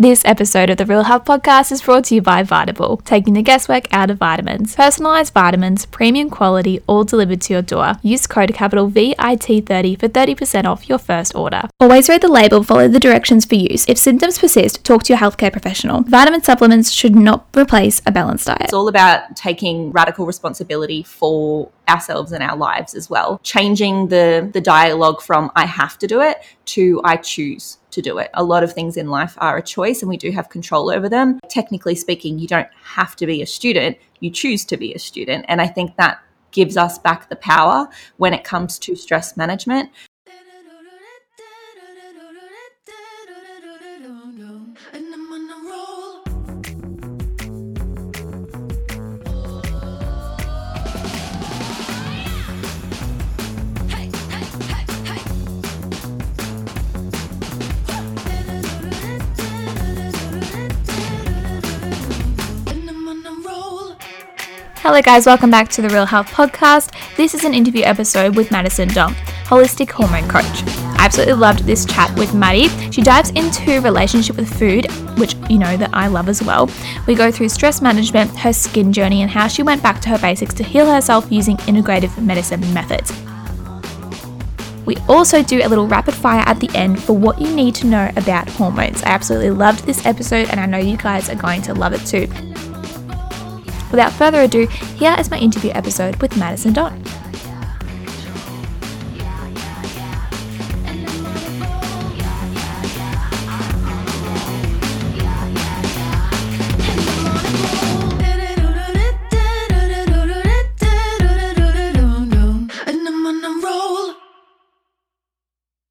This episode of the Real Health Podcast is brought to you by Vitable, taking the guesswork out of vitamins. Personalized vitamins, premium quality, all delivered to your door. Use code capital VIT30 for 30% off your first order. Always read the label, follow the directions for use. If symptoms persist, talk to your healthcare professional. Vitamin supplements should not replace a balanced diet. It's all about taking radical responsibility for ourselves and our lives as well. Changing the the dialogue from I have to do it to I choose to do it. A lot of things in life are a choice and we do have control over them. Technically speaking, you don't have to be a student, you choose to be a student. And I think that gives us back the power when it comes to stress management. Hello, guys, welcome back to the Real Health Podcast. This is an interview episode with Madison Dong, holistic hormone coach. I absolutely loved this chat with Maddie. She dives into relationship with food, which you know that I love as well. We go through stress management, her skin journey, and how she went back to her basics to heal herself using integrative medicine methods. We also do a little rapid fire at the end for what you need to know about hormones. I absolutely loved this episode, and I know you guys are going to love it too. Without further ado, here is my interview episode with Madison Dot.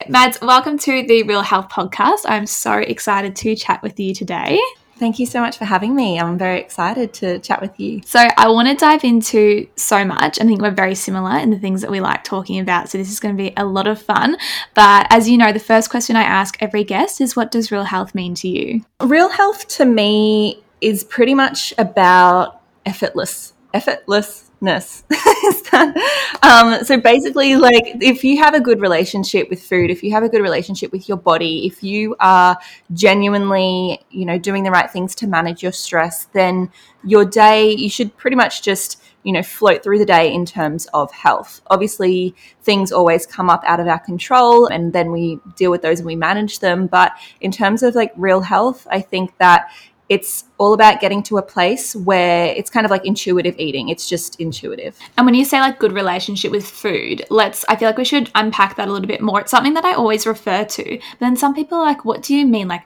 Mads, welcome to the Real Health Podcast. I'm so excited to chat with you today. Thank you so much for having me. I'm very excited to chat with you. So, I want to dive into so much. I think we're very similar in the things that we like talking about. So, this is going to be a lot of fun. But as you know, the first question I ask every guest is what does real health mean to you? Real health to me is pretty much about effortless, effortless um, so basically, like if you have a good relationship with food, if you have a good relationship with your body, if you are genuinely, you know, doing the right things to manage your stress, then your day you should pretty much just you know float through the day in terms of health. Obviously things always come up out of our control and then we deal with those and we manage them but in terms of like real health i think that it's all about getting to a place where it's kind of like intuitive eating. It's just intuitive. And when you say like good relationship with food, let's, I feel like we should unpack that a little bit more. It's something that I always refer to. But then some people are like, what do you mean? Like,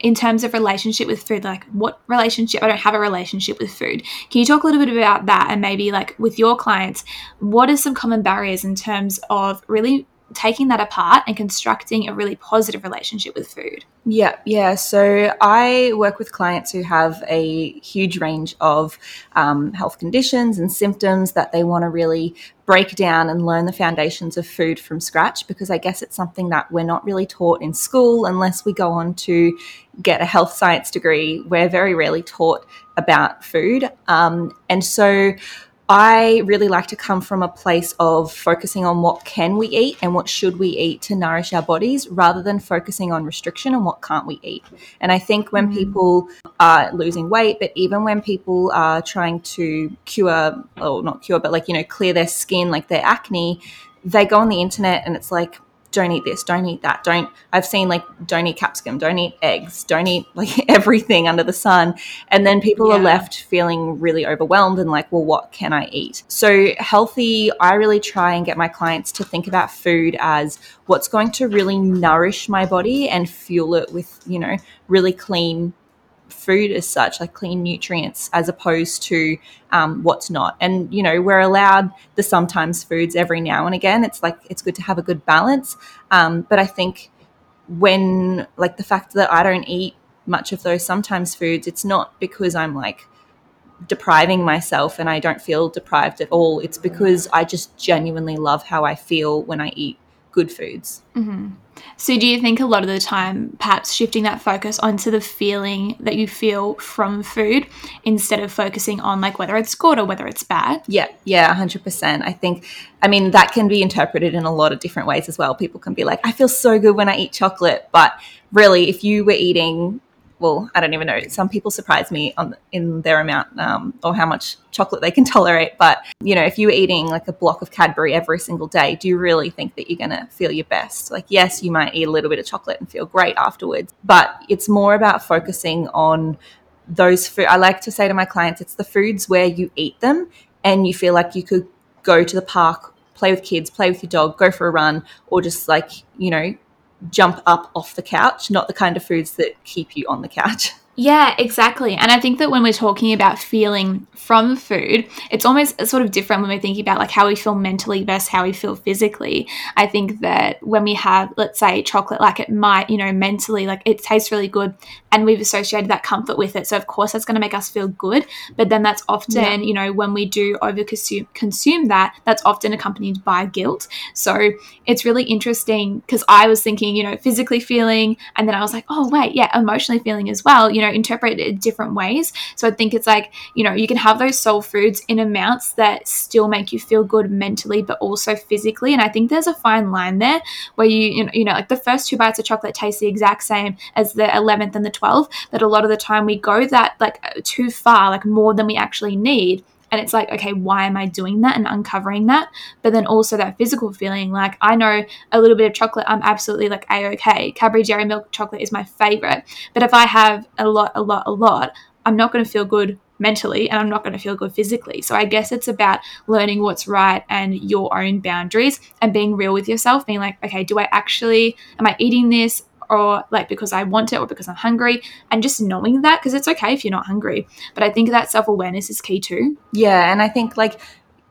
in terms of relationship with food, like what relationship? I don't have a relationship with food. Can you talk a little bit about that and maybe like with your clients, what are some common barriers in terms of really taking that apart and constructing a really positive relationship with food? Yeah, yeah. So I work with clients who have a huge range of um, health conditions and symptoms that they want to really break down and learn the foundations of food from scratch because I guess it's something that we're not really taught in school unless we go on to get a health science degree. We're very rarely taught about food. Um, and so I really like to come from a place of focusing on what can we eat and what should we eat to nourish our bodies rather than focusing on restriction and what can't we eat. And I think when mm. people are losing weight, but even when people are trying to cure, or not cure, but like, you know, clear their skin, like their acne, they go on the internet and it's like, don't eat this, don't eat that, don't. I've seen like, don't eat capsicum, don't eat eggs, don't eat like everything under the sun. And then people yeah. are left feeling really overwhelmed and like, well, what can I eat? So, healthy, I really try and get my clients to think about food as what's going to really nourish my body and fuel it with, you know, really clean food as such, like clean nutrients, as opposed to um, what's not. And, you know, we're allowed the sometimes foods every now and again. It's like, it's good to have a good balance. Um, but I think when, like, the fact that I don't eat much of those sometimes foods, it's not because I'm like, depriving myself and I don't feel deprived at all. It's because I just genuinely love how I feel when I eat good foods. Mm-hmm. So, do you think a lot of the time, perhaps shifting that focus onto the feeling that you feel from food instead of focusing on like whether it's good or whether it's bad? Yeah, yeah, 100%. I think, I mean, that can be interpreted in a lot of different ways as well. People can be like, I feel so good when I eat chocolate. But really, if you were eating well, I don't even know. Some people surprise me on in their amount um, or how much chocolate they can tolerate. But you know, if you're eating like a block of Cadbury every single day, do you really think that you're going to feel your best? Like, yes, you might eat a little bit of chocolate and feel great afterwards, but it's more about focusing on those food. I like to say to my clients, it's the foods where you eat them and you feel like you could go to the park, play with kids, play with your dog, go for a run, or just like you know jump up off the couch, not the kind of foods that keep you on the couch. Yeah, exactly. And I think that when we're talking about feeling from food, it's almost sort of different when we're thinking about like how we feel mentally versus how we feel physically. I think that when we have, let's say, chocolate, like it might, you know, mentally, like it tastes really good and we've associated that comfort with it. So, of course, that's going to make us feel good. But then that's often, yeah. you know, when we do over consume, consume that, that's often accompanied by guilt. So, it's really interesting because I was thinking, you know, physically feeling, and then I was like, oh, wait, yeah, emotionally feeling as well, you know, interpret it different ways. So, I think it's like, you know, you can have those soul foods in amounts that still make you feel good mentally, but also physically. And I think there's a fine line there where you, know, you know like the first two bites of chocolate taste the exact same as the 11th and the 12th, but a lot of the time we go that like too far, like more than we actually need. And it's like, okay, why am I doing that and uncovering that? But then also that physical feeling, like I know a little bit of chocolate, I'm absolutely like a okay. Cadbury Dairy Milk chocolate is my favorite. But if I have a lot, a lot, a lot, I'm not going to feel good mentally and I'm not going to feel good physically. So I guess it's about learning what's right and your own boundaries and being real with yourself, being like, okay, do I actually, am I eating this? Or like because I want it or because I'm hungry, and just knowing that because it's okay if you're not hungry. But I think that self awareness is key too. Yeah. And I think like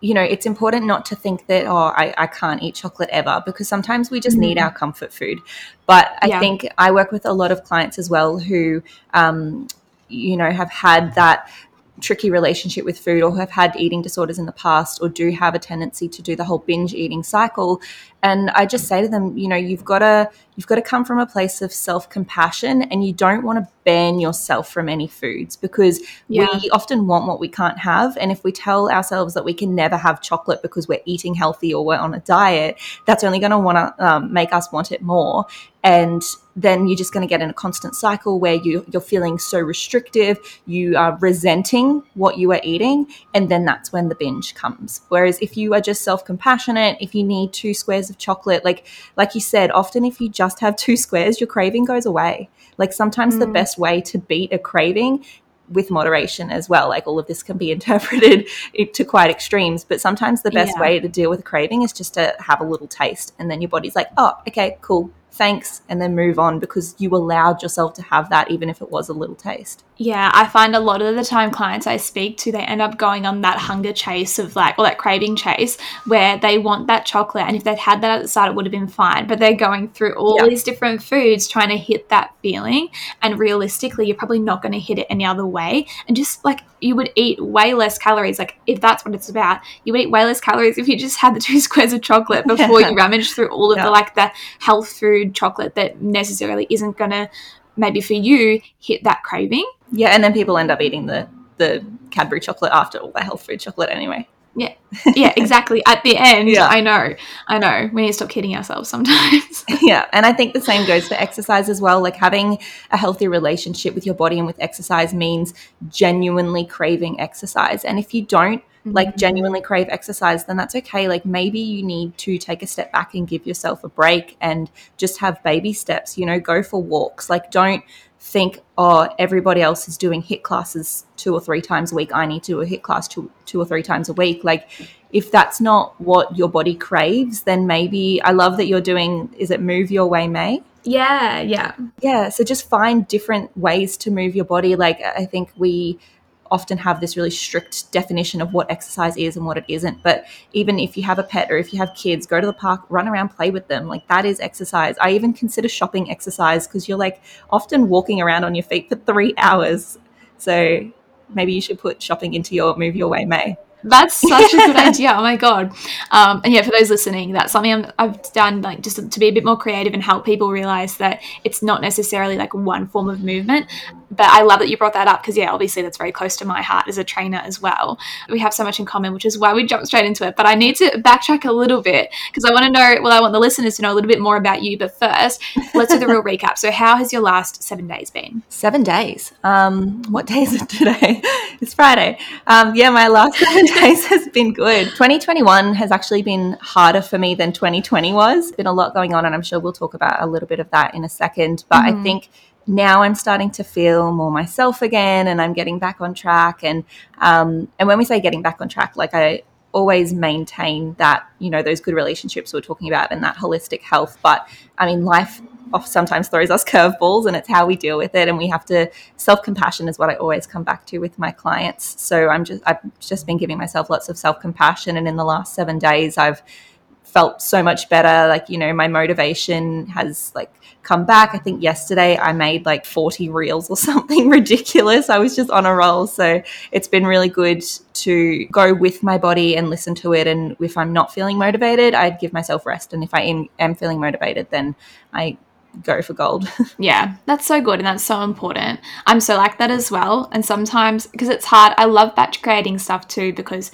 you know, it's important not to think that, oh, I, I can't eat chocolate ever, because sometimes we just mm. need our comfort food. But I yeah. think I work with a lot of clients as well who, um, you know, have had that tricky relationship with food or have had eating disorders in the past or do have a tendency to do the whole binge eating cycle and i just say to them you know you've got to you've got to come from a place of self-compassion and you don't want to ban yourself from any foods because yeah. we often want what we can't have and if we tell ourselves that we can never have chocolate because we're eating healthy or we're on a diet that's only going to want to um, make us want it more and then you're just going to get in a constant cycle where you, you're feeling so restrictive, you are resenting what you are eating, and then that's when the binge comes. Whereas if you are just self compassionate, if you need two squares of chocolate, like like you said, often if you just have two squares, your craving goes away. Like sometimes mm. the best way to beat a craving with moderation as well. Like all of this can be interpreted to quite extremes, but sometimes the best yeah. way to deal with a craving is just to have a little taste, and then your body's like, oh, okay, cool, thanks, and then move on because you allowed yourself to have that, even if it was a little taste. Yeah, I find a lot of the time clients I speak to, they end up going on that hunger chase of like, or that craving chase where they want that chocolate. And if they'd had that at the start, it would have been fine. But they're going through all these different foods trying to hit that feeling. And realistically, you're probably not going to hit it any other way. And just like you would eat way less calories, like if that's what it's about, you would eat way less calories if you just had the two squares of chocolate before you rummage through all of the like the health food chocolate that necessarily isn't going to maybe for you hit that craving. Yeah, and then people end up eating the the Cadbury chocolate after all the health food chocolate anyway. Yeah, yeah, exactly. At the end, yeah. I know, I know. We need to stop kidding ourselves sometimes. yeah, and I think the same goes for exercise as well. Like having a healthy relationship with your body and with exercise means genuinely craving exercise. And if you don't like mm-hmm. genuinely crave exercise, then that's okay. Like maybe you need to take a step back and give yourself a break and just have baby steps, you know, go for walks. Like don't think, oh, everybody else is doing HIIT classes two or three times a week. I need to do a HIIT class two, two or three times a week. Like, if that's not what your body craves, then maybe I love that you're doing, is it Move Your Way May? Yeah, yeah. Yeah. So just find different ways to move your body. Like, I think we, often have this really strict definition of what exercise is and what it isn't. But even if you have a pet or if you have kids, go to the park, run around, play with them. Like that is exercise. I even consider shopping exercise because you're like often walking around on your feet for three hours. So maybe you should put shopping into your move your way May. That's such a good idea. Oh my god! Um, and yeah, for those listening, that's something i have done like just to be a bit more creative and help people realize that it's not necessarily like one form of movement, But I love that you brought that up because, yeah, obviously that's very close to my heart as a trainer as well. We have so much in common, which is why we jumped straight into it. But I need to backtrack a little bit because I want to know, well, I want the listeners to know a little bit more about you. But first, let's do the real recap. So, how has your last seven days been? Seven days. Um, what day is it today? it's Friday. Um, yeah, my last seven days has been good. 2021 has actually been harder for me than 2020 was. Been a lot going on, and I'm sure we'll talk about a little bit of that in a second. But mm-hmm. I think now I'm starting to feel more myself again, and I'm getting back on track. And um, and when we say getting back on track, like I always maintain that you know those good relationships we're talking about and that holistic health. But I mean, life sometimes throws us curveballs, and it's how we deal with it. And we have to self compassion is what I always come back to with my clients. So I'm just I've just been giving myself lots of self compassion, and in the last seven days, I've felt so much better. Like, you know, my motivation has like come back. I think yesterday I made like 40 reels or something ridiculous. I was just on a roll. So it's been really good to go with my body and listen to it. And if I'm not feeling motivated, I'd give myself rest. And if I am, am feeling motivated, then I go for gold. yeah, that's so good and that's so important. I'm so like that as well. And sometimes because it's hard, I love batch creating stuff too because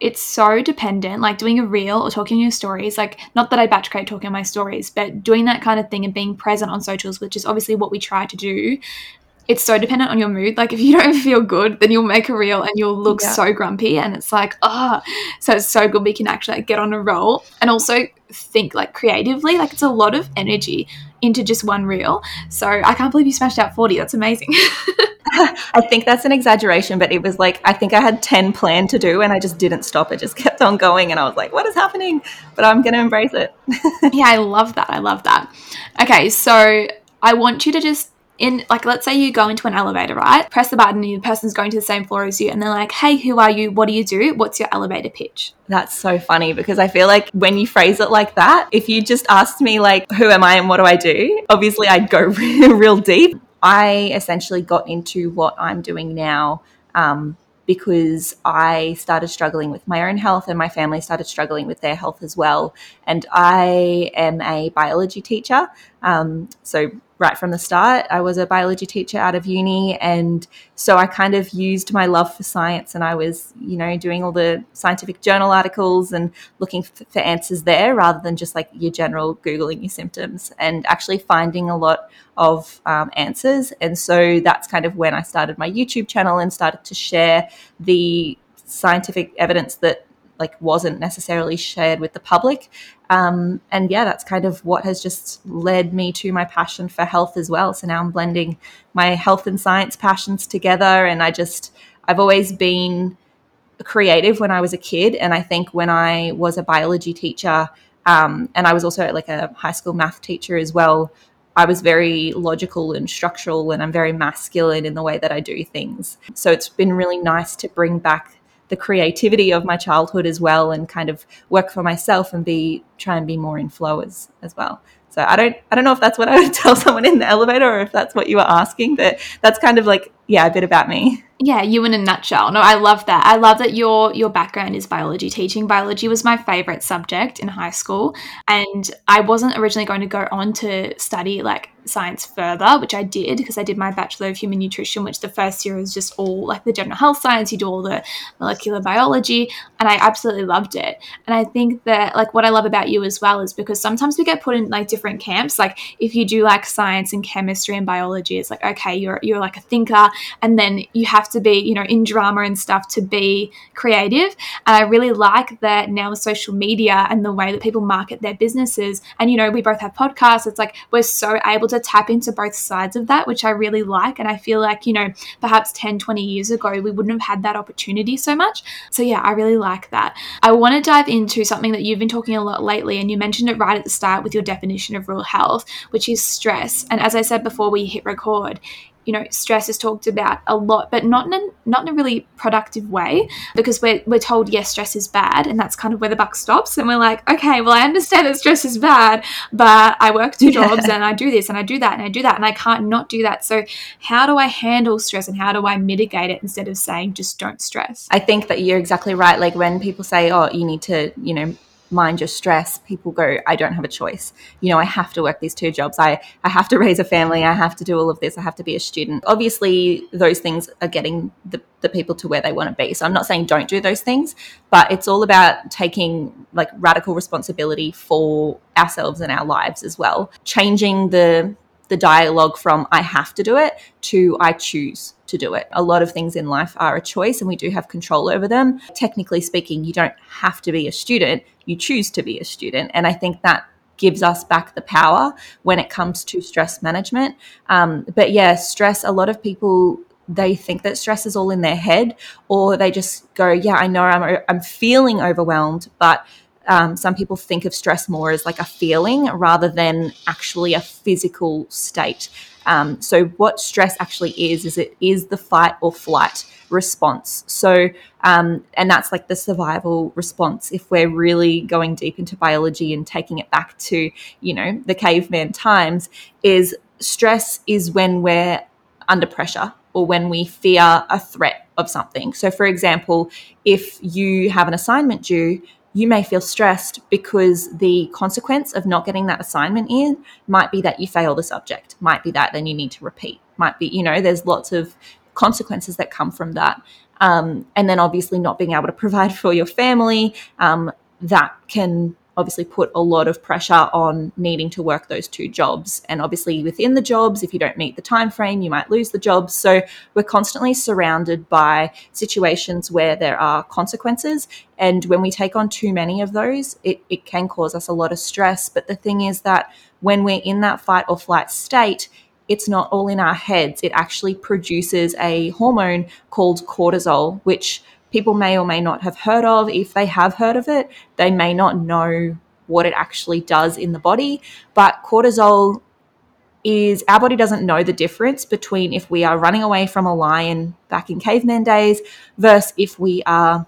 it's so dependent. Like doing a reel or talking your stories, like not that I batch create talking my stories, but doing that kind of thing and being present on socials, which is obviously what we try to do. It's so dependent on your mood. Like if you don't feel good, then you'll make a reel and you'll look yeah. so grumpy, and it's like, oh, so it's so good we can actually like, get on a roll and also think like creatively. Like it's a lot of energy into just one reel. So I can't believe you smashed out forty. That's amazing. I think that's an exaggeration, but it was like I think I had 10 planned to do and I just didn't stop. It just kept on going and I was like, what is happening? But I'm going to embrace it. yeah, I love that. I love that. Okay, so I want you to just in like let's say you go into an elevator, right? Press the button and the person's going to the same floor as you and they're like, "Hey, who are you? What do you do? What's your elevator pitch?" That's so funny because I feel like when you phrase it like that, if you just asked me like, "Who am I and what do I do?" obviously I'd go real deep. I essentially got into what I'm doing now um, because I started struggling with my own health and my family started struggling with their health as well. And I am a biology teacher. Um, so right from the start. I was a biology teacher out of uni. And so I kind of used my love for science and I was, you know, doing all the scientific journal articles and looking for answers there rather than just like your general Googling your symptoms and actually finding a lot of um, answers. And so that's kind of when I started my YouTube channel and started to share the scientific evidence that like wasn't necessarily shared with the public um, and yeah, that's kind of what has just led me to my passion for health as well. So now I'm blending my health and science passions together. And I just, I've always been creative when I was a kid. And I think when I was a biology teacher, um, and I was also like a high school math teacher as well, I was very logical and structural, and I'm very masculine in the way that I do things. So it's been really nice to bring back the creativity of my childhood as well and kind of work for myself and be try and be more in flow as as well. So i don't i don't know if that's what i would tell someone in the elevator or if that's what you were asking but that's kind of like yeah a bit about me. Yeah you in a nutshell. No i love that. I love that your your background is biology. Teaching biology was my favorite subject in high school. And i wasn't originally going to go on to study like science further, which I did because I did my Bachelor of Human Nutrition, which the first year is just all like the general health science, you do all the molecular biology, and I absolutely loved it. And I think that like what I love about you as well is because sometimes we get put in like different camps. Like if you do like science and chemistry and biology, it's like okay, you're you're like a thinker, and then you have to be you know in drama and stuff to be creative. And I really like that now with social media and the way that people market their businesses, and you know we both have podcasts. It's like we're so able to tap into both sides of that, which I really like. And I feel like, you know, perhaps 10, 20 years ago, we wouldn't have had that opportunity so much. So, yeah, I really like that. I want to dive into something that you've been talking a lot lately, and you mentioned it right at the start with your definition of real health, which is stress. And as I said before we hit record, you know stress is talked about a lot but not in a, not in a really productive way because we're, we're told yes stress is bad and that's kind of where the buck stops and we're like okay well i understand that stress is bad but i work two jobs yeah. and i do this and i do that and i do that and i can't not do that. So how do i handle stress and how do i mitigate it instead of saying just don't stress? I think that you're exactly right. Like when people say oh you need to you know mind your stress, people go, I don't have a choice. You know, I have to work these two jobs. I, I have to raise a family. I have to do all of this. I have to be a student. Obviously, those things are getting the, the people to where they want to be. So I'm not saying don't do those things, but it's all about taking like radical responsibility for ourselves and our lives as well. Changing the the dialogue from I have to do it to I choose to do it. A lot of things in life are a choice and we do have control over them. Technically speaking, you don't have to be a student, you choose to be a student. And I think that gives us back the power when it comes to stress management. Um, but yeah, stress, a lot of people they think that stress is all in their head or they just go yeah i know i'm, I'm feeling overwhelmed but um, some people think of stress more as like a feeling rather than actually a physical state. Um, so, what stress actually is, is it is the fight or flight response. So, um, and that's like the survival response. If we're really going deep into biology and taking it back to, you know, the caveman times, is stress is when we're under pressure or when we fear a threat of something. So, for example, if you have an assignment due, you may feel stressed because the consequence of not getting that assignment in might be that you fail the subject, might be that then you need to repeat, might be, you know, there's lots of consequences that come from that. Um, and then obviously not being able to provide for your family, um, that can obviously put a lot of pressure on needing to work those two jobs. And obviously within the jobs if you don't meet the time frame you might lose the jobs so we're constantly surrounded by situations where there are consequences. And when we take on too many of those it, it can cause us a lot of stress. But the thing is that when we're in that fight or flight state it's not all in our heads. It actually produces a hormone called cortisol which people may or may not have heard of. If they have heard of it, they may not know what it actually does in the body. But cortisol is our body doesn't know the difference between if we are running away from a lion back in caveman days versus if we are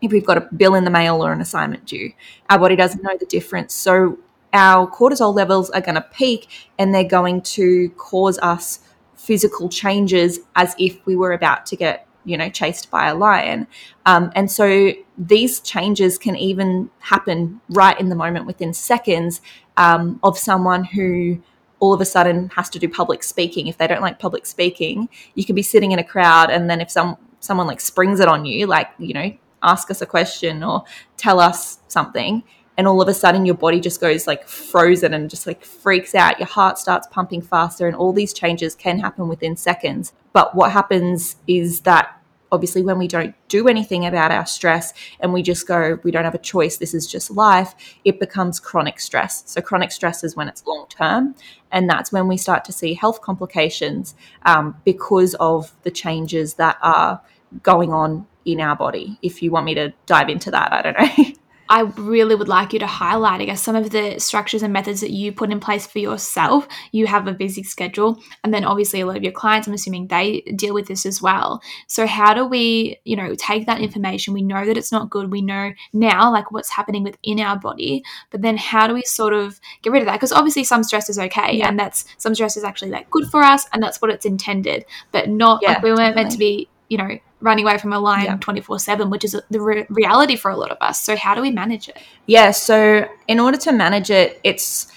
if we've got a bill in the mail or an assignment due. Our body doesn't know the difference. So our cortisol levels are going to peak and they're going to cause us physical changes as if we were about to get you know, chased by a lion. Um, and so these changes can even happen right in the moment within seconds um, of someone who all of a sudden has to do public speaking. If they don't like public speaking, you can be sitting in a crowd, and then if some someone like springs it on you, like you know, ask us a question or tell us something, and all of a sudden your body just goes like frozen and just like freaks out. Your heart starts pumping faster, and all these changes can happen within seconds. But what happens is that obviously when we don't do anything about our stress and we just go we don't have a choice this is just life it becomes chronic stress. So chronic stress is when it's long term and that's when we start to see health complications um, because of the changes that are going on in our body if you want me to dive into that i don't know I really would like you to highlight, I guess, some of the structures and methods that you put in place for yourself. You have a busy schedule, and then obviously a lot of your clients, I'm assuming they deal with this as well. So, how do we, you know, take that information? We know that it's not good. We know now, like, what's happening within our body, but then how do we sort of get rid of that? Because obviously, some stress is okay, yeah. and that's some stress is actually like good for us, and that's what it's intended, but not yeah, like we weren't definitely. meant to be, you know, running away from a lion 24 7, which is the re- reality for a lot of us. So, how do we manage it? Yeah. So, in order to manage it, it's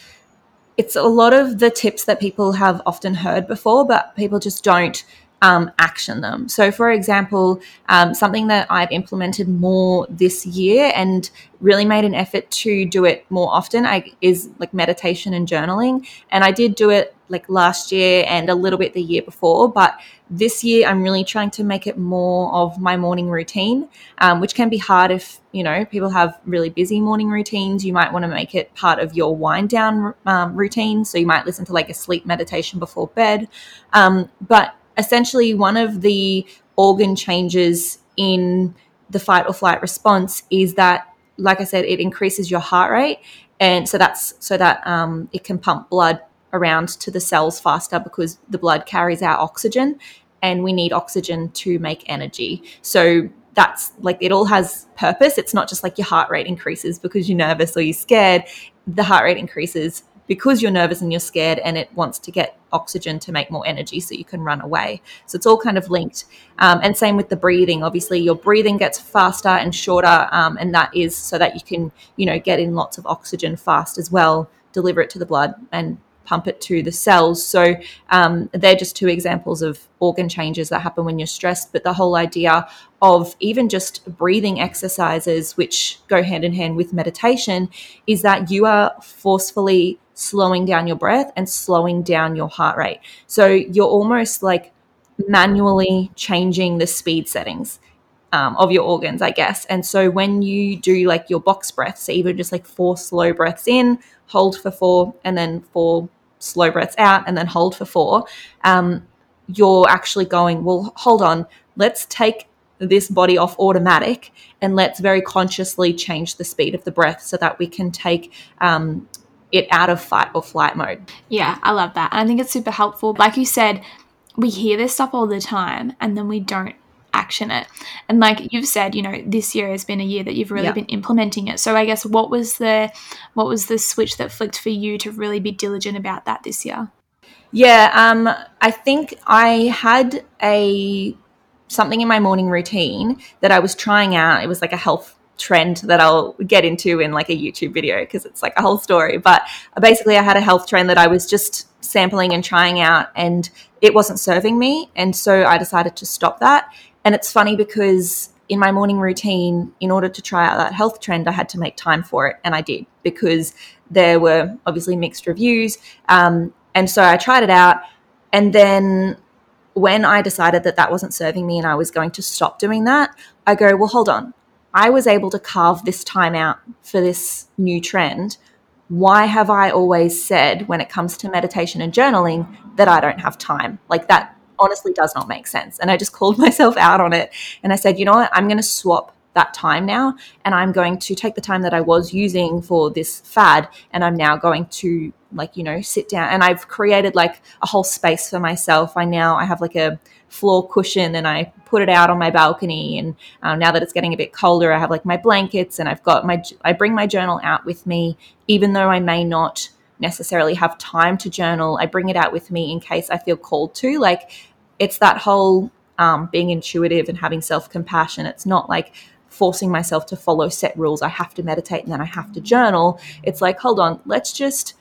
it's a lot of the tips that people have often heard before, but people just don't um, action them. So, for example, um, something that I've implemented more this year and really made an effort to do it more often I, is like meditation and journaling. And I did do it like last year and a little bit the year before, but this year I'm really trying to make it more of my morning routine, um, which can be hard if you know people have really busy morning routines. You might want to make it part of your wind down um, routine, so you might listen to like a sleep meditation before bed. Um, but essentially one of the organ changes in the fight or flight response is that like i said it increases your heart rate. And so that's so that um, it can pump blood around to the cells faster because the blood carries our oxygen and we need oxygen to make energy. So that's like it all has purpose. It's not just like your heart rate increases because you're nervous or you're scared. The heart rate increases because you're nervous and you're scared and it wants to get oxygen to make more energy so you can run away. So it's all kind of linked. Um, and same with the breathing. Obviously, your breathing gets faster and shorter, um, and that is so that you can, you know, get in lots of oxygen fast as well, deliver it to the blood and pump it to the cells. So um, they're just two examples of organ changes that happen when you're stressed. But the whole idea of even just breathing exercises, which go hand in hand with meditation, is that you are forcefully slowing down your breath and slowing down your heart rate. So you're almost like manually changing the speed settings. Um, of your organs, I guess. And so when you do like your box breaths, so even just like four slow breaths in, hold for four, and then four slow breaths out, and then hold for four, um, you're actually going, well, hold on, let's take this body off automatic and let's very consciously change the speed of the breath so that we can take um, it out of fight or flight mode. Yeah, I love that. And I think it's super helpful. Like you said, we hear this stuff all the time and then we don't action it. And like you've said, you know, this year has been a year that you've really been implementing it. So I guess what was the what was the switch that flicked for you to really be diligent about that this year? Yeah, um, I think I had a something in my morning routine that I was trying out. It was like a health trend that I'll get into in like a YouTube video because it's like a whole story. But basically, I had a health trend that I was just sampling and trying out, and it wasn't serving me. And so I decided to stop that. And it's funny because in my morning routine, in order to try out that health trend, I had to make time for it. And I did because there were obviously mixed reviews. Um, and so I tried it out. And then when I decided that that wasn't serving me and I was going to stop doing that, I go, well, hold on. I was able to carve this time out for this new trend. Why have I always said when it comes to meditation and journaling that I don't have time? Like that honestly does not make sense. And I just called myself out on it. And I said, you know what? I'm going to swap that time now. And I'm going to take the time that I was using for this fad and I'm now going to like, you know, sit down. And I've created like a whole space for myself. I now, I have like a floor cushion and I put it out on my balcony. And um, now that it's getting a bit colder, I have like my blankets and I've got my, I bring my journal out with me, even though I may not necessarily have time to journal. I bring it out with me in case I feel called to. Like, it's that whole um, being intuitive and having self compassion. It's not like forcing myself to follow set rules. I have to meditate and then I have to journal. It's like, hold on, let's just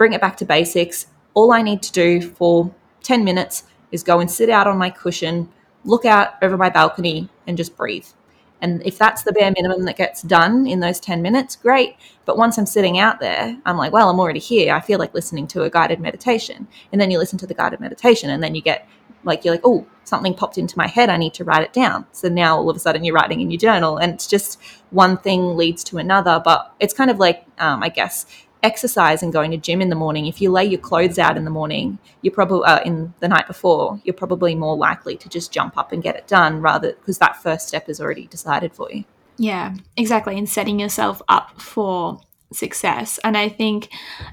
bring it back to basics. All I need to do for 10 minutes is go and sit out on my cushion, look out over my balcony, and just breathe. And if that's the bare minimum that gets done in those 10 minutes, great. But once I'm sitting out there, I'm like, well, I'm already here. I feel like listening to a guided meditation. And then you listen to the guided meditation, and then you get like you're like, oh, something popped into my head. I need to write it down. So now all of a sudden you're writing in your journal, and it's just one thing leads to another. But it's kind of like, um, I guess, exercise and going to gym in the morning. If you lay your clothes out in the morning, you're probably uh, in the night before, you're probably more likely to just jump up and get it done rather because that first step is already decided for you. Yeah, exactly. And setting yourself up for success. And I think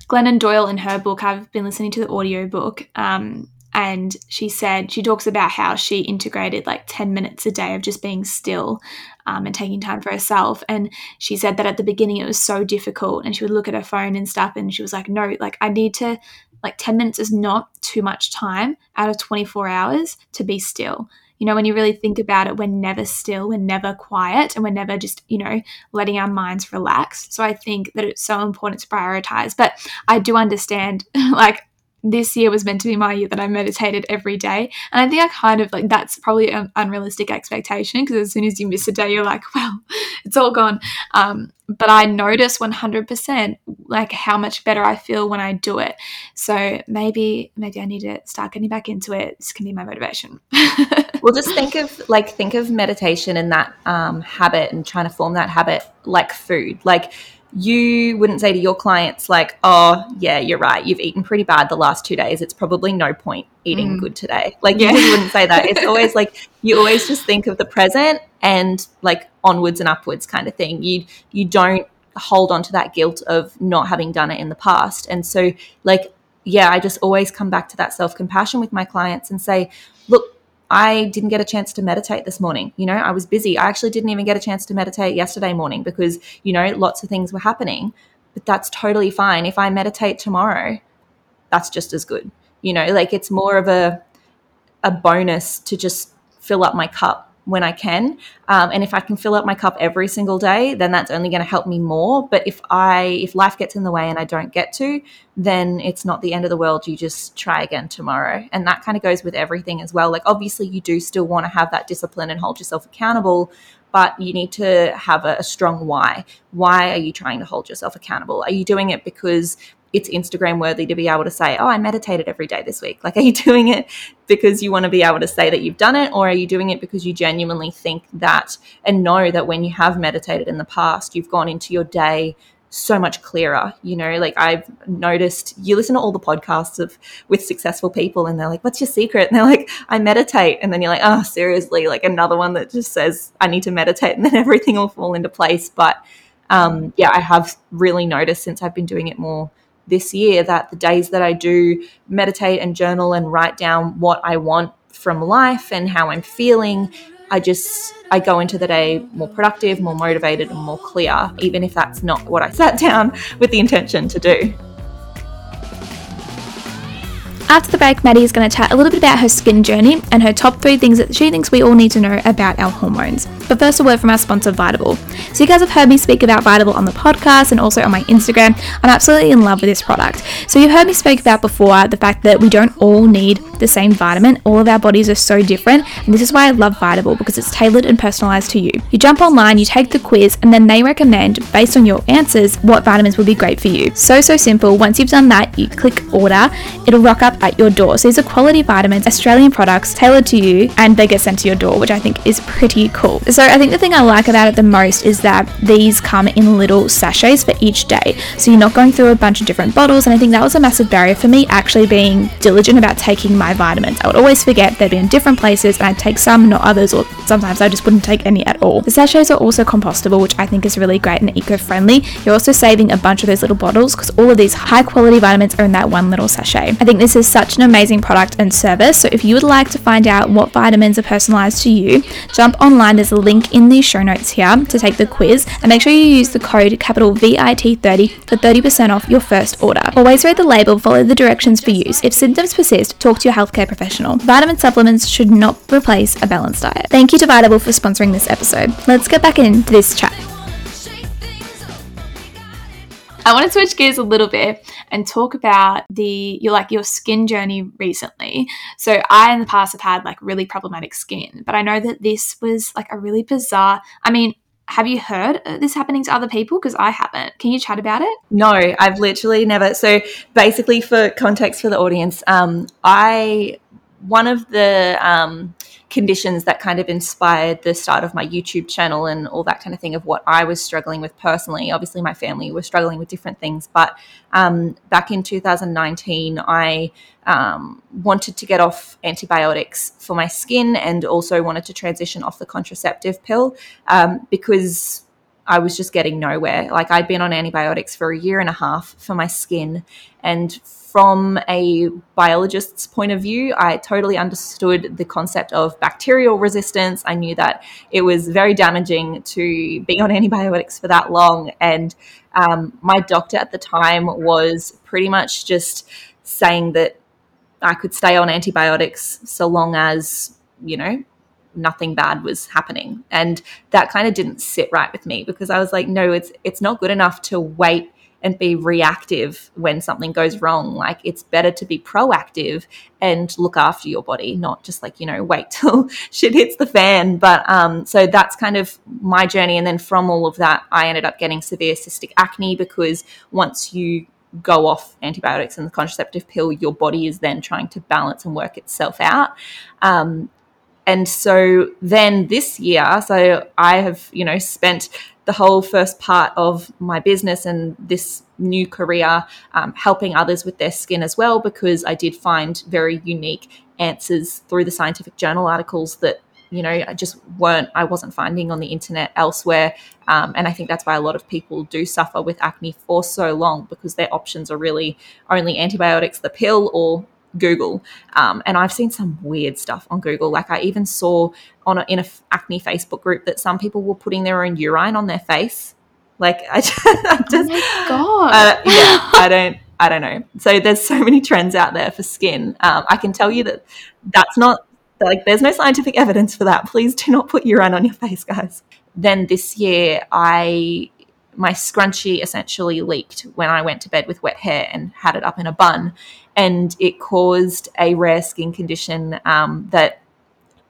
Glennon Doyle in her book, I've been listening to the audio book, um, and she said she talks about how she integrated like 10 minutes a day of just being still um, and taking time for herself. And she said that at the beginning it was so difficult and she would look at her phone and stuff and she was like no like i need to like 10 minutes is not too much time out of 24 hours to be still. You know when you really think about it we're never still we're never quiet and we're never just you know letting our minds relax. So i think that it's so important to prioritize. But i do understand like this year was meant to be my year that I meditated every day. And I think I kind of like that's probably an unrealistic expectation because as soon as you miss a day, you're like, well, it's all gone. Um, but I notice 100% like how much better I feel when I do it. So maybe maybe I need to start getting back into it. This can be my motivation. well, just think of like think of meditation and that um, habit and trying to form that habit like food. Like you wouldn't say to your clients like oh yeah you're right. You've eaten pretty bad the last two days. It's probably no point eating mm. good today. Like yeah. you wouldn't say that. It's always like you always just think of the present and like onwards and upwards kind of thing. You you don't hold on to that guilt of not having done it in the past. And so like yeah i just always come back to that self-compassion with my clients and say look I didn't get a chance to meditate this morning. You know, I was busy. I actually didn't even get a chance to meditate yesterday morning because, you know, lots of things were happening. but that's totally fine. If I meditate tomorrow, that's just as good. You know, like it's more of a a bonus to just fill up my cup when I can. Um, and if I can fill up my cup every single day, then that's only going to help me more. But if I if life gets in the way and I don't get to, then it's not the end of the world. You just try again tomorrow. And that kind of goes with everything as well. Like obviously you do still want to have that discipline and hold yourself accountable, but you need to have a, a strong why. Why are you trying to hold yourself accountable? Are you doing it because it's Instagram worthy to be able to say, oh, I meditated every day this week? Like, are you doing it because you want to be able to say that you've done it? Or are you doing it because you genuinely think that and know that when you have meditated in the past, you've gone into your day so much clearer you know like i've noticed you listen to all the podcasts of with successful people and they're like what's your secret and they're like i meditate and then you're like oh seriously like another one that just says i need to meditate and then everything will fall into place but um yeah i have really noticed since i've been doing it more this year that the days that I do meditate and journal and write down what I want from life and how I'm feeling, I just I go into the day more productive, more motivated, and more clear, even if that's not what I sat down with the intention to do. After the break, Maddie is going to chat a little bit about her skin journey and her top three things that she thinks we all need to know about our hormones. But first, a word from our sponsor, Vitable. So, you guys have heard me speak about Vitable on the podcast and also on my Instagram. I'm absolutely in love with this product. So, you've heard me speak about before the fact that we don't all need the same vitamin. All of our bodies are so different, and this is why I love Vitable because it's tailored and personalized to you. You jump online, you take the quiz, and then they recommend, based on your answers, what vitamins would be great for you. So, so simple. Once you've done that, you click order, it'll rock up at your door. So these are quality vitamins, Australian products tailored to you, and they get sent to your door, which I think is pretty cool. So I think the thing I like about it the most is that these come in little sachets for each day. So you're not going through a bunch of different bottles, and I think that was a massive barrier for me actually being diligent about taking my vitamins. I would always forget they'd be in different places, and I'd take some, not others, or sometimes I just wouldn't take any at all. The sachets are also compostable, which I think is really great and eco-friendly. You're also saving a bunch of those little bottles because all of these high quality vitamins are in that one little sachet. I think this is such an amazing product and service. So if you would like to find out what vitamins are personalized to you, jump online. There's a link in the show notes here to take the quiz and make sure you use the code capital VIT30 for 30% off your first order. Always read the label, follow the directions for use. If symptoms persist, talk to your healthcare professional. Vitamin supplements should not replace a balanced diet. Thank you to Vitable for sponsoring this episode. Let's get back into this chat. I want to switch gears a little bit and talk about the your like your skin journey recently. So I in the past have had like really problematic skin, but I know that this was like a really bizarre. I mean, have you heard this happening to other people? Because I haven't. Can you chat about it? No, I've literally never. So basically, for context for the audience, um, I one of the um, conditions that kind of inspired the start of my YouTube channel and all that kind of thing of what I was struggling with personally. Obviously, my family was struggling with different things, but um, back in 2019, I um, wanted to get off antibiotics for my skin and also wanted to transition off the contraceptive pill um, because I was just getting nowhere. Like I'd been on antibiotics for a year and a half for my skin, and from a biologist's point of view, I totally understood the concept of bacterial resistance. I knew that it was very damaging to be on antibiotics for that long. And um, my doctor at the time was pretty much just saying that I could stay on antibiotics so long as, you know, nothing bad was happening and that kind of didn't sit right with me because i was like no it's it's not good enough to wait and be reactive when something goes wrong. Like it's better to be proactive and look after your body, not just like, you know, wait till shit hits the fan. But um, so that's kind of my journey. And then from all of that, I ended up getting severe cystic acne because once you go off antibiotics and the contraceptive pill, your body is then trying to balance and work itself out. Um, and so then this year, so I have, you know, spent the whole first part of my business and this new career um, helping others with their skin as well because I did find very unique answers through the scientific journal articles that you know I just weren't I wasn't finding on the internet elsewhere. Um, and I think that's why a lot of people do suffer with acne for so long because their options are really only antibiotics the pill or Google, um, and I've seen some weird stuff on Google. Like I even saw on a, in a acne Facebook group that some people were putting their own urine on their face Like I just, I just oh God. Uh, yeah, I don't. I don't know. So there's so many trends out there for skin. Um, I can tell you that that's not like there's no scientific evidence for that. Please do not put urine on your face, guys. Then this year, I my scrunchie essentially leaked when I went to bed with wet hair and had it up in a bun, and it caused a rare skin condition um, that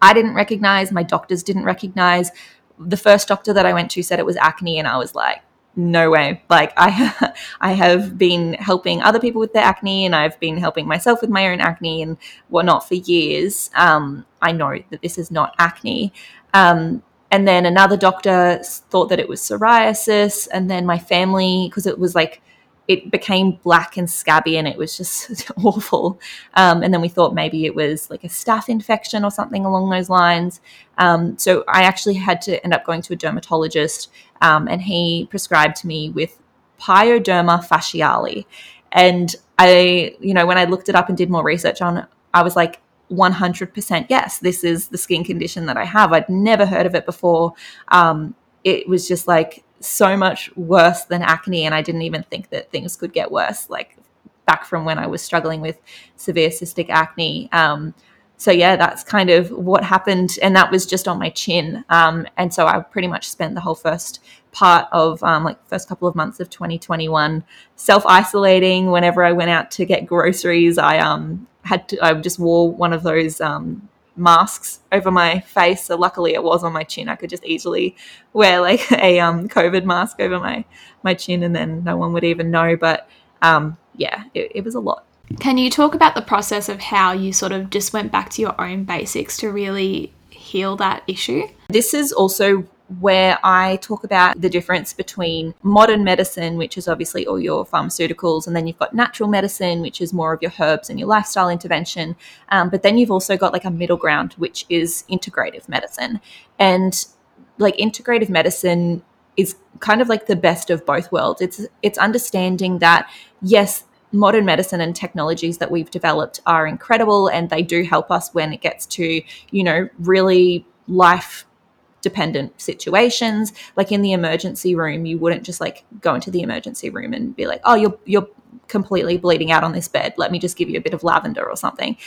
I didn't recognize. My doctors didn't recognize. The first doctor that I went to said it was acne, and I was like, no way. Like I, I have been helping other people with their acne, and I've been helping myself with my own acne and whatnot for years. Um, I know that this is not acne. Um, and then another doctor thought that it was psoriasis, and then my family because it was like it became black and scabby and it was just awful. Um, and then we thought maybe it was like a staph infection or something along those lines. Um, so I actually had to end up going to a dermatologist um, and he prescribed to me with pyoderma faciale. And I, you know, when I looked it up and did more research on it, I was like, 100% yes, this is the skin condition that I have. I'd never heard of it before. Um, it was just like so much worse than acne, and I didn't even think that things could get worse. Like back from when I was struggling with severe cystic acne. Um, so yeah, that's kind of what happened, and that was just on my chin. Um, and so I pretty much spent the whole first part of um, like first couple of months of 2021 self isolating. Whenever I went out to get groceries, I um had to I just wore one of those um, masks over my face. So luckily, it was on my chin. I could just easily wear like a um, COVID mask over my my chin, and then no one would even know. But um, yeah, it, it was a lot. Can you talk about the process of how you sort of just went back to your own basics to really heal that issue? This is also where I talk about the difference between modern medicine, which is obviously all your pharmaceuticals, and then you've got natural medicine, which is more of your herbs and your lifestyle intervention. Um, but then you've also got like a middle ground, which is integrative medicine. And like integrative medicine is kind of like the best of both worlds. It's it's understanding that yes, modern medicine and technologies that we've developed are incredible and they do help us when it gets to, you know, really life dependent situations. Like in the emergency room you wouldn't just like go into the emergency room and be like oh you're you're completely bleeding out on this bed. Let me just give you a bit of lavender or something.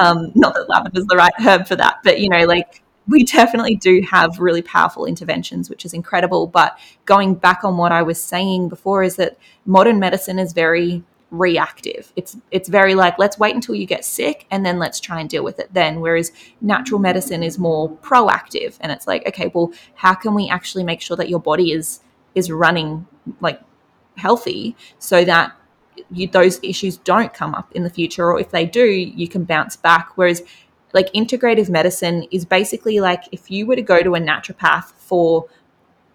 Um not that lavender is the right herb for that but you know like we definitely do have really powerful interventions, which is incredible. But going back on what I was saying before, is that modern medicine is very reactive. It's it's very like let's wait until you get sick and then let's try and deal with it then. Whereas natural medicine is more proactive and it's like okay, well, how can we actually make sure that your body is is running like healthy so that you, those issues don't come up in the future or if they do, you can bounce back. Whereas like integrative medicine is basically like if you were to go to a naturopath for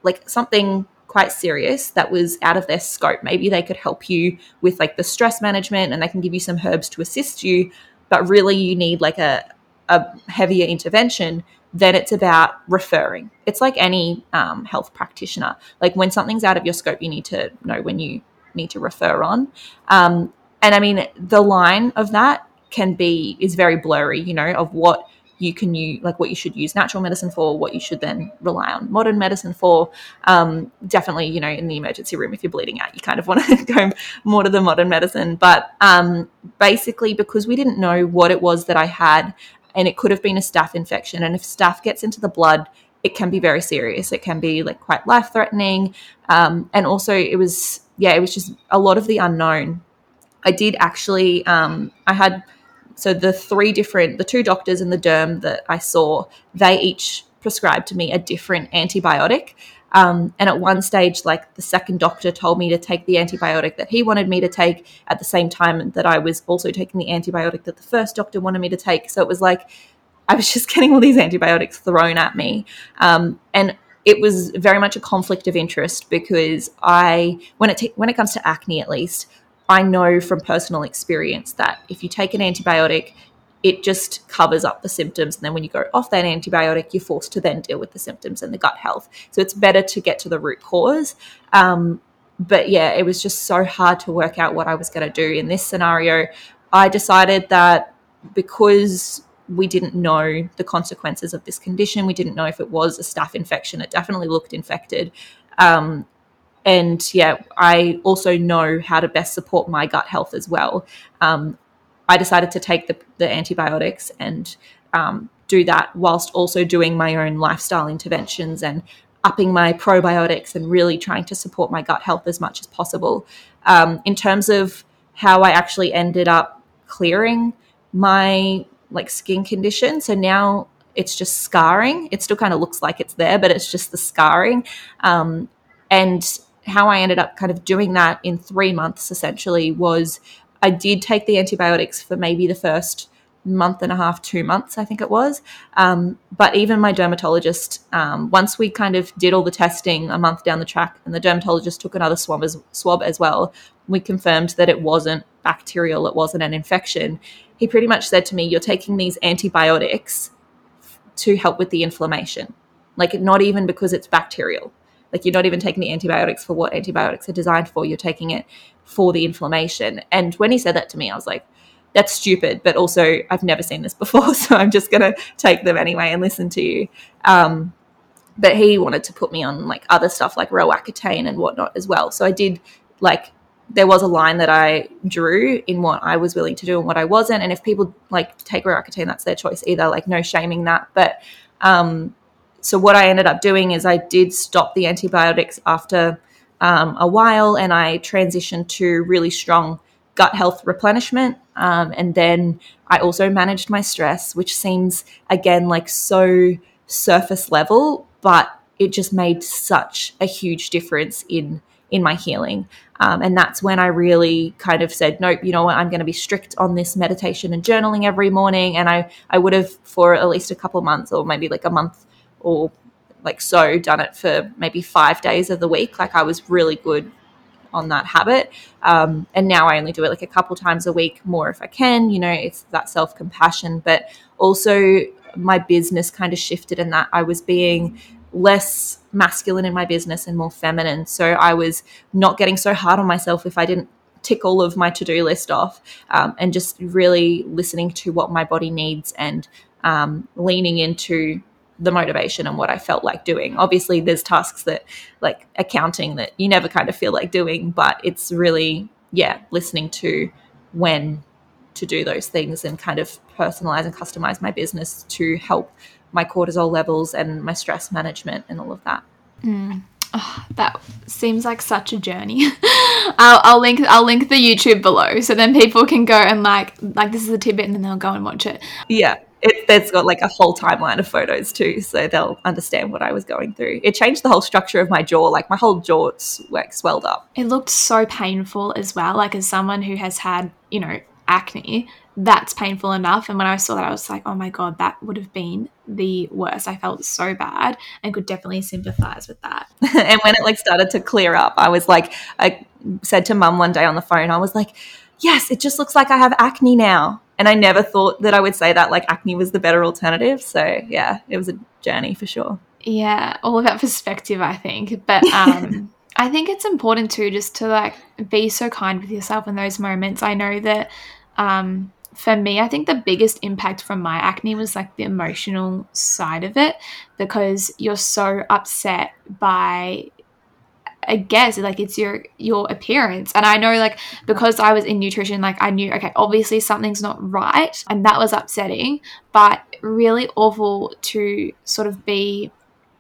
like something quite serious that was out of their scope. Maybe they could help you with like the stress management and they can give you some herbs to assist you, but really you need like a, a heavier intervention. Then it's about referring. It's like any um, health practitioner. Like when something's out of your scope, you need to know when you need to refer on. Um, and I mean, the line of that can be is very blurry. You know, of what you can use like what you should use natural medicine for what you should then rely on modern medicine for. Um, definitely you know in the emergency room if you're bleeding out you kind of want to go more to the modern medicine. But um, basically because we didn't know what it was that i had and it could have been a staph infection and if staph gets into the blood it can be very serious. It can be like quite life threatening um, and also it was yeah it was just a lot of the unknown. I did actually um, i had so the three different, the two doctors in the derm that I saw, they each prescribed to me a different antibiotic. Um, and at one stage, like the second doctor told me to take the antibiotic that he wanted me to take at the same time that I was also taking the antibiotic that the first doctor wanted me to take. So it was like I was just getting all these antibiotics thrown at me. Um, and it was very much a conflict of interest because I, when it when it comes to acne, at least, I know from personal experience that if you take an antibiotic, it just covers up the symptoms. And then when you go off that antibiotic, you're forced to then deal with the symptoms and the gut health. So it's better to get to the root cause. Um, but yeah, it was just so hard to work out what I was going to do in this scenario. I decided that because we didn't know the consequences of this condition, we didn't know if it was a staph infection, it definitely looked infected. Um, and yeah, I also know how to best support my gut health as well. Um, I decided to take the, the antibiotics and um, do that whilst also doing my own lifestyle interventions and upping my probiotics and really trying to support my gut health as much as possible. Um, in terms of how I actually ended up clearing my like skin condition, so now it's just scarring. It still kind of looks like it's there, but it's just the scarring. Um, and how I ended up kind of doing that in three months essentially was I did take the antibiotics for maybe the first month and a half, two months, I think it was. Um, but even my dermatologist, um, once we kind of did all the testing a month down the track, and the dermatologist took another swab as, swab as well, we confirmed that it wasn't bacterial, it wasn't an infection. He pretty much said to me, You're taking these antibiotics to help with the inflammation. Like, not even because it's bacterial. Like, you're not even taking the antibiotics for what antibiotics are designed for, you're taking it for the inflammation. And when he said that to me, I was like, that's stupid, but also I've never seen this before, so I'm just gonna take them anyway and listen to you. Um, but he wanted to put me on like other stuff like Roaccutane and whatnot as well. So I did like there was a line that I drew in what I was willing to do and what I wasn't. And if people like take Roaccutane, that's their choice either. Like no shaming that. But um, so what I ended up doing is I did stop the antibiotics after um, a while, and I transitioned to really strong gut health replenishment. Um, and then I also managed my stress, which seems again like so surface level, but it just made such a huge difference in in my healing. Um, and that's when I really kind of said, nope, you know what, I'm going to be strict on this meditation and journaling every morning. And I, I would have for at least a couple months or maybe like a month or like so done it for maybe five days of the week. Like I was really good on that habit. Um, and now I only do it like a couple times a week more if I can. You know, it's that self compassion, but also my business kind of shifted in that I was being less masculine in my business and more feminine. So I was not getting so hard on myself if I didn't tick all of my to do list off um, and just really listening to what my body needs and um, leaning into the motivation and what I felt like doing. Obviously, there's tasks that, like accounting, that you never kind of feel like doing, but it's really, yeah, listening to when to do those things and kind of personalize and customize my business to help my cortisol levels and my stress management and all of that. Mm. Oh, that seems like such a journey. I'll, I'll, link I'll link the YouTube below so then people can go and like like this is a tidbit and then they'll go and watch it. Yeah, it, has got like a whole timeline of photos too, so they'll understand what I was going through. It changed the whole structure of my jaw, like my whole jaw like swelled up. It looked so painful as well. Like as someone who has had, you know, acne, that's painful enough. And when I saw that, I was like, oh my god, that would have been the worst. I felt so bad and could definitely sympathize with that. and when it like started to clear up, I was like, I said to mum one day on the phone, I was like, yes, it just looks like I have acne now. And I never thought that I would say that like acne was the better alternative. So yeah, it was a journey for sure. Yeah, all about perspective, I think. But um, I think it's important too just to like be so kind with yourself in those moments. I know that um, for me, I think the biggest impact from my acne was like the emotional side of it because you're so upset by I guess like it's your your appearance. And I know like because I was in nutrition, like I knew okay, obviously something's not right, and that was upsetting, but really awful to sort of be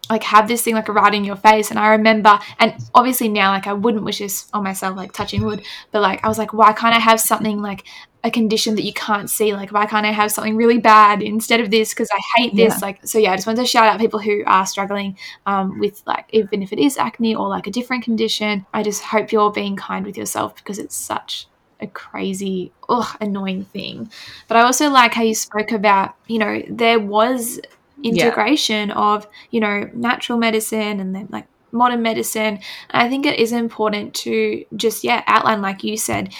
like have this thing like right in your face and i remember and obviously now like i wouldn't wish this on myself like touching wood but like i was like why can't i have something like a condition that you can't see. Like, why can't I have something really bad instead of this? Because I hate this. Yeah. Like, so yeah, I just wanted to shout out people who are struggling um, with like, even if it is acne or like a different condition. I just hope you're being kind with yourself because it's such a crazy, ugh, annoying thing. But I also like how you spoke about, you know, there was integration yeah. of, you know, natural medicine and then like modern medicine. And I think it is important to just, yeah, outline, like you said,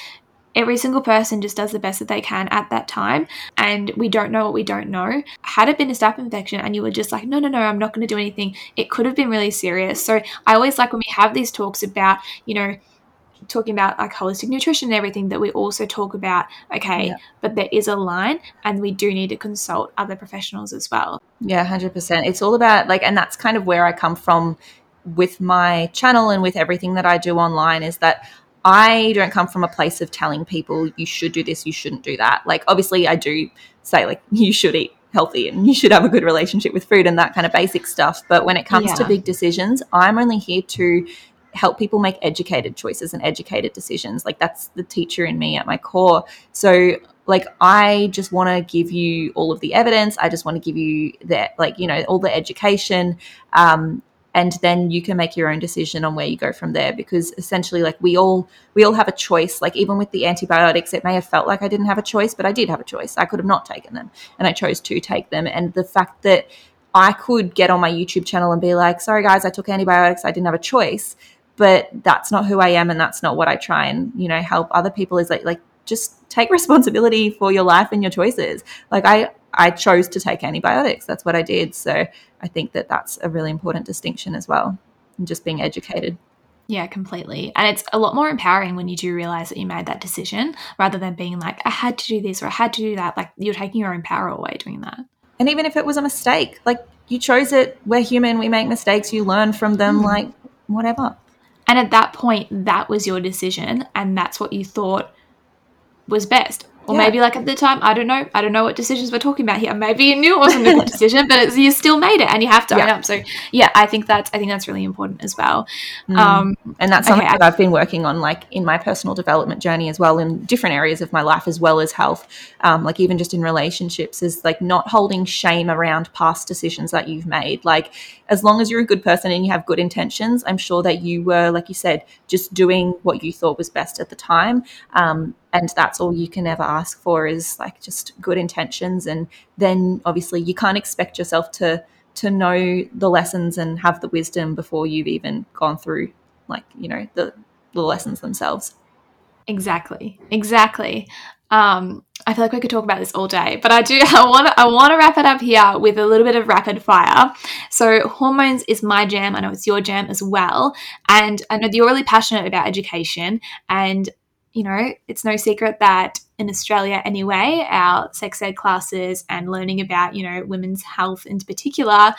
every single person just does the best that they can at that time and we don't know what we don't know. Had it been a staph infection and you were just like no no no i'm not going to do anything it could have been really serious. So i always like when we have these talks about you know talking about like holistic nutrition and everything that we also talk about okay yeah. but there is a line and we do need to consult other professionals as well. Yeah 100% it's all about like and that's kind of where i come from with my channel and with everything that I do online is that I don't come from a place of telling people you should do this, you shouldn't do that. Like, obviously, I do say, like, you should eat healthy and you should have a good relationship with food and that kind of basic stuff. But when it comes yeah. to big decisions, I'm only here to help people make educated choices and educated decisions. Like, that's the teacher in me at my core. So, like i just want to give you all of the evidence i just want to give you that like you know all the education um, and then you can make your own decision on where you go from there because essentially like we all we all have a choice. Like even with the antibiotics it may have felt like i didn't have a choice but i did have a choice. I could have not taken them and i chose to take them. And the fact that i could get on my youtube channel and be like sorry guys i took antibiotics. I didn't have a choice but that's not who i am and that's not what i try and you know help other people is like like just take responsibility for your life and your choices. Like i I chose to take antibiotics. That's what I did. So I think that that's a really important distinction as well, and just being educated. Yeah, completely. And it's a lot more empowering when you do realize that you made that decision rather than being like, I had to do this or I had to do that. Like you're taking your own power away doing that. And even if it was a mistake, like you chose it, we're human, we make mistakes, you learn from them, mm. like whatever. And at that point, that was your decision and that's what you thought was best. Or yeah. maybe like at the time, I don't know. I don't know what decisions we're talking about here. Maybe you knew it wasn't a good decision, but you still made it, and you have to yeah. own up. So yeah, I think that's I think that's really important as well. Mm. Um, and that's something okay, that I've been working on, like in my personal development journey as well, in different areas of my life as well as health. Um, like even just in relationships, is like not holding shame around past decisions that you've made. Like as long as you're a good person and you have good intentions, I'm sure that you were, like you said, just doing what you thought was best at the time. Um, and that's all you can ever ask for is like just good intentions and then obviously you can't expect yourself to to know the lessons and have the wisdom before you've even gone through like you know the the lessons themselves exactly exactly um, I feel like we could talk about this all day, but I do. I want to. I want to wrap it up here with a little bit of rapid fire. So, hormones is my jam. I know it's your jam as well, and I know that you're really passionate about education. And you know, it's no secret that in Australia anyway, our sex ed classes and learning about, you know, women's health in particular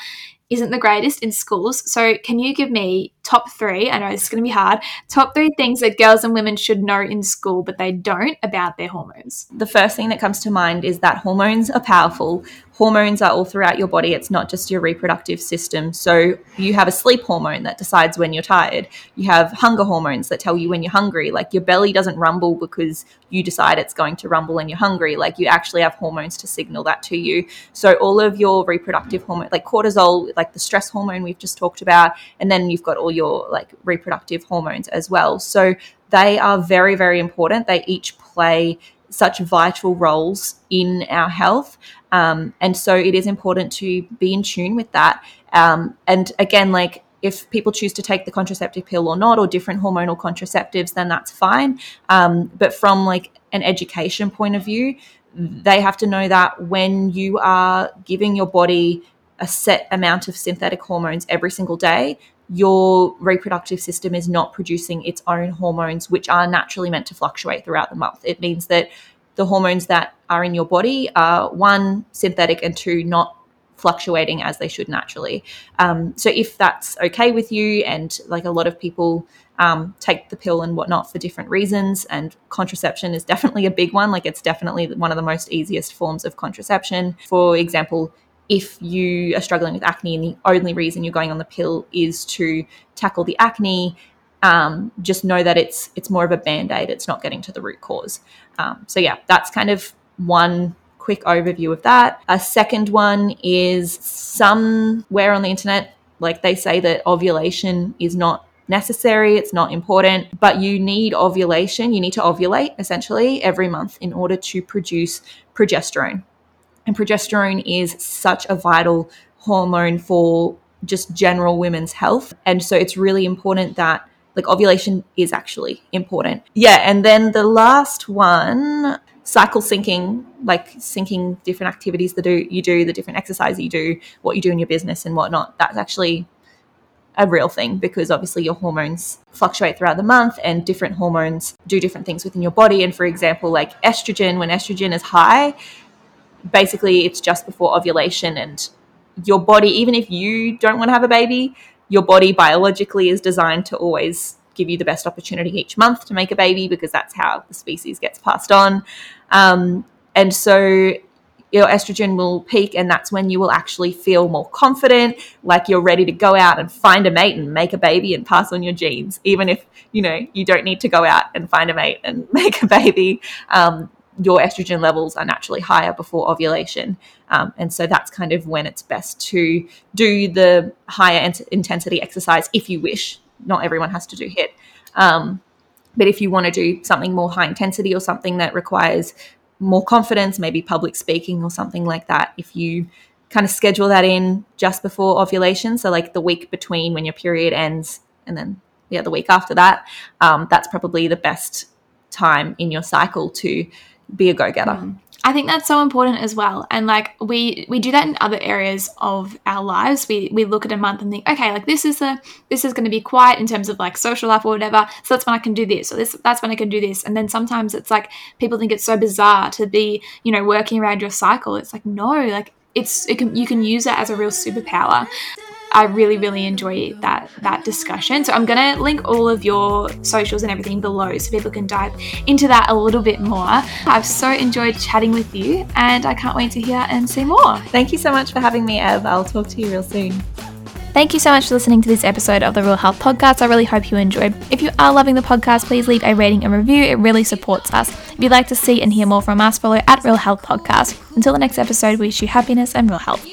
isn't the greatest in schools. So, can you give me top three? I know is going to be hard. Top three things that girls and women should know in school, but they don't about their hormones. The first thing that comes to mind is that hormones are powerful. Hormones are all throughout your body. It's not just your reproductive system. So, you have a sleep hormone that decides when you're tired. You have hunger hormones that tell you when you're hungry. Like your belly doesn't rumble because you decide it's going to rumble and you're hungry. Like you actually have hormones to signal that to you. So, all of your reproductive hormone, like cortisol, like the stress hormone we've just talked about, and then you've got all your like reproductive hormones as well. So they are very, very important. They each play such vital roles in our health. Um, and so it is important to be in tune with that. Um, and again, like if people choose to take the contraceptive pill or not, or different hormonal contraceptives, then that's fine. Um, but from like an education point of view, they have to know that when you are giving your body a set amount of synthetic hormones every single day, your reproductive system is not producing its own hormones, which are naturally meant to fluctuate throughout the month. It means that the hormones that are in your body are one, synthetic, and two, not fluctuating as they should naturally. Um, so if that's okay with you, and like a lot of people um, take the pill and whatnot for different reasons, and contraception is definitely a big one. Like it's definitely one of the most easiest forms of contraception. For example, if you are struggling with acne and the only reason you're going on the pill is to tackle the acne, um, just know that it's it's more of a band aid. It's not getting to the root cause. Um, so yeah, that's kind of one quick overview of that. A second one is somewhere on the internet, like they say that ovulation is not necessary, it's not important, but you need ovulation. You need to ovulate essentially every month in order to produce progesterone. And progesterone is such a vital hormone for just general women's health. And so it's really important that like ovulation is actually important. Yeah. And then the last one, cycle syncing, like syncing different activities that do you do, the different exercise you do, what you do in your business and whatnot. That's actually a real thing because obviously your hormones fluctuate throughout the month and different hormones do different things within your body. And for example, like estrogen, when estrogen is high, basically it's just before ovulation and your body even if you don't want to have a baby your body biologically is designed to always give you the best opportunity each month to make a baby because that's how the species gets passed on. Um, and so your estrogen will peak and that's when you will actually feel more confident like you're ready to go out and find a mate and make a baby and pass on your genes even if you know you don't need to go out and find a mate and make a baby um, your estrogen levels are naturally higher before ovulation. Um, and so that's kind of when it's best to do the higher int- intensity exercise if you wish. Not everyone has to do HIIT. Um, but if you want to do something more high intensity or something that requires more confidence, maybe public speaking or something like that, if you kind of schedule that in just before ovulation, so like the week between when your period ends and then yeah, the week after that, um, that's probably the best time in your cycle to be a go-getter. Mm. I think that's so important as well. And like we we do that in other areas of our lives. We we look at a month and think, okay, like this is a this is going to be quiet in terms of like social life or whatever. So that's when I can do this. So this that's when I can do this. And then sometimes it's like people think it's so bizarre to be, you know, working around your cycle. It's like no, like it's it can you can use it as a real superpower. I really, really enjoy that that discussion. So I'm gonna link all of your socials and everything below so people can dive into that a little bit more. I've so enjoyed chatting with you and I can't wait to hear and see more. Thank you so much for having me, Ev. I'll talk to you real soon. Thank you so much for listening to this episode of the Real Health Podcast. I really hope you enjoyed. If you are loving the podcast, please leave a rating and review. It really supports us. If you'd like to see and hear more from us, follow at Real Health Podcast. Until the next episode, we wish you happiness and real health.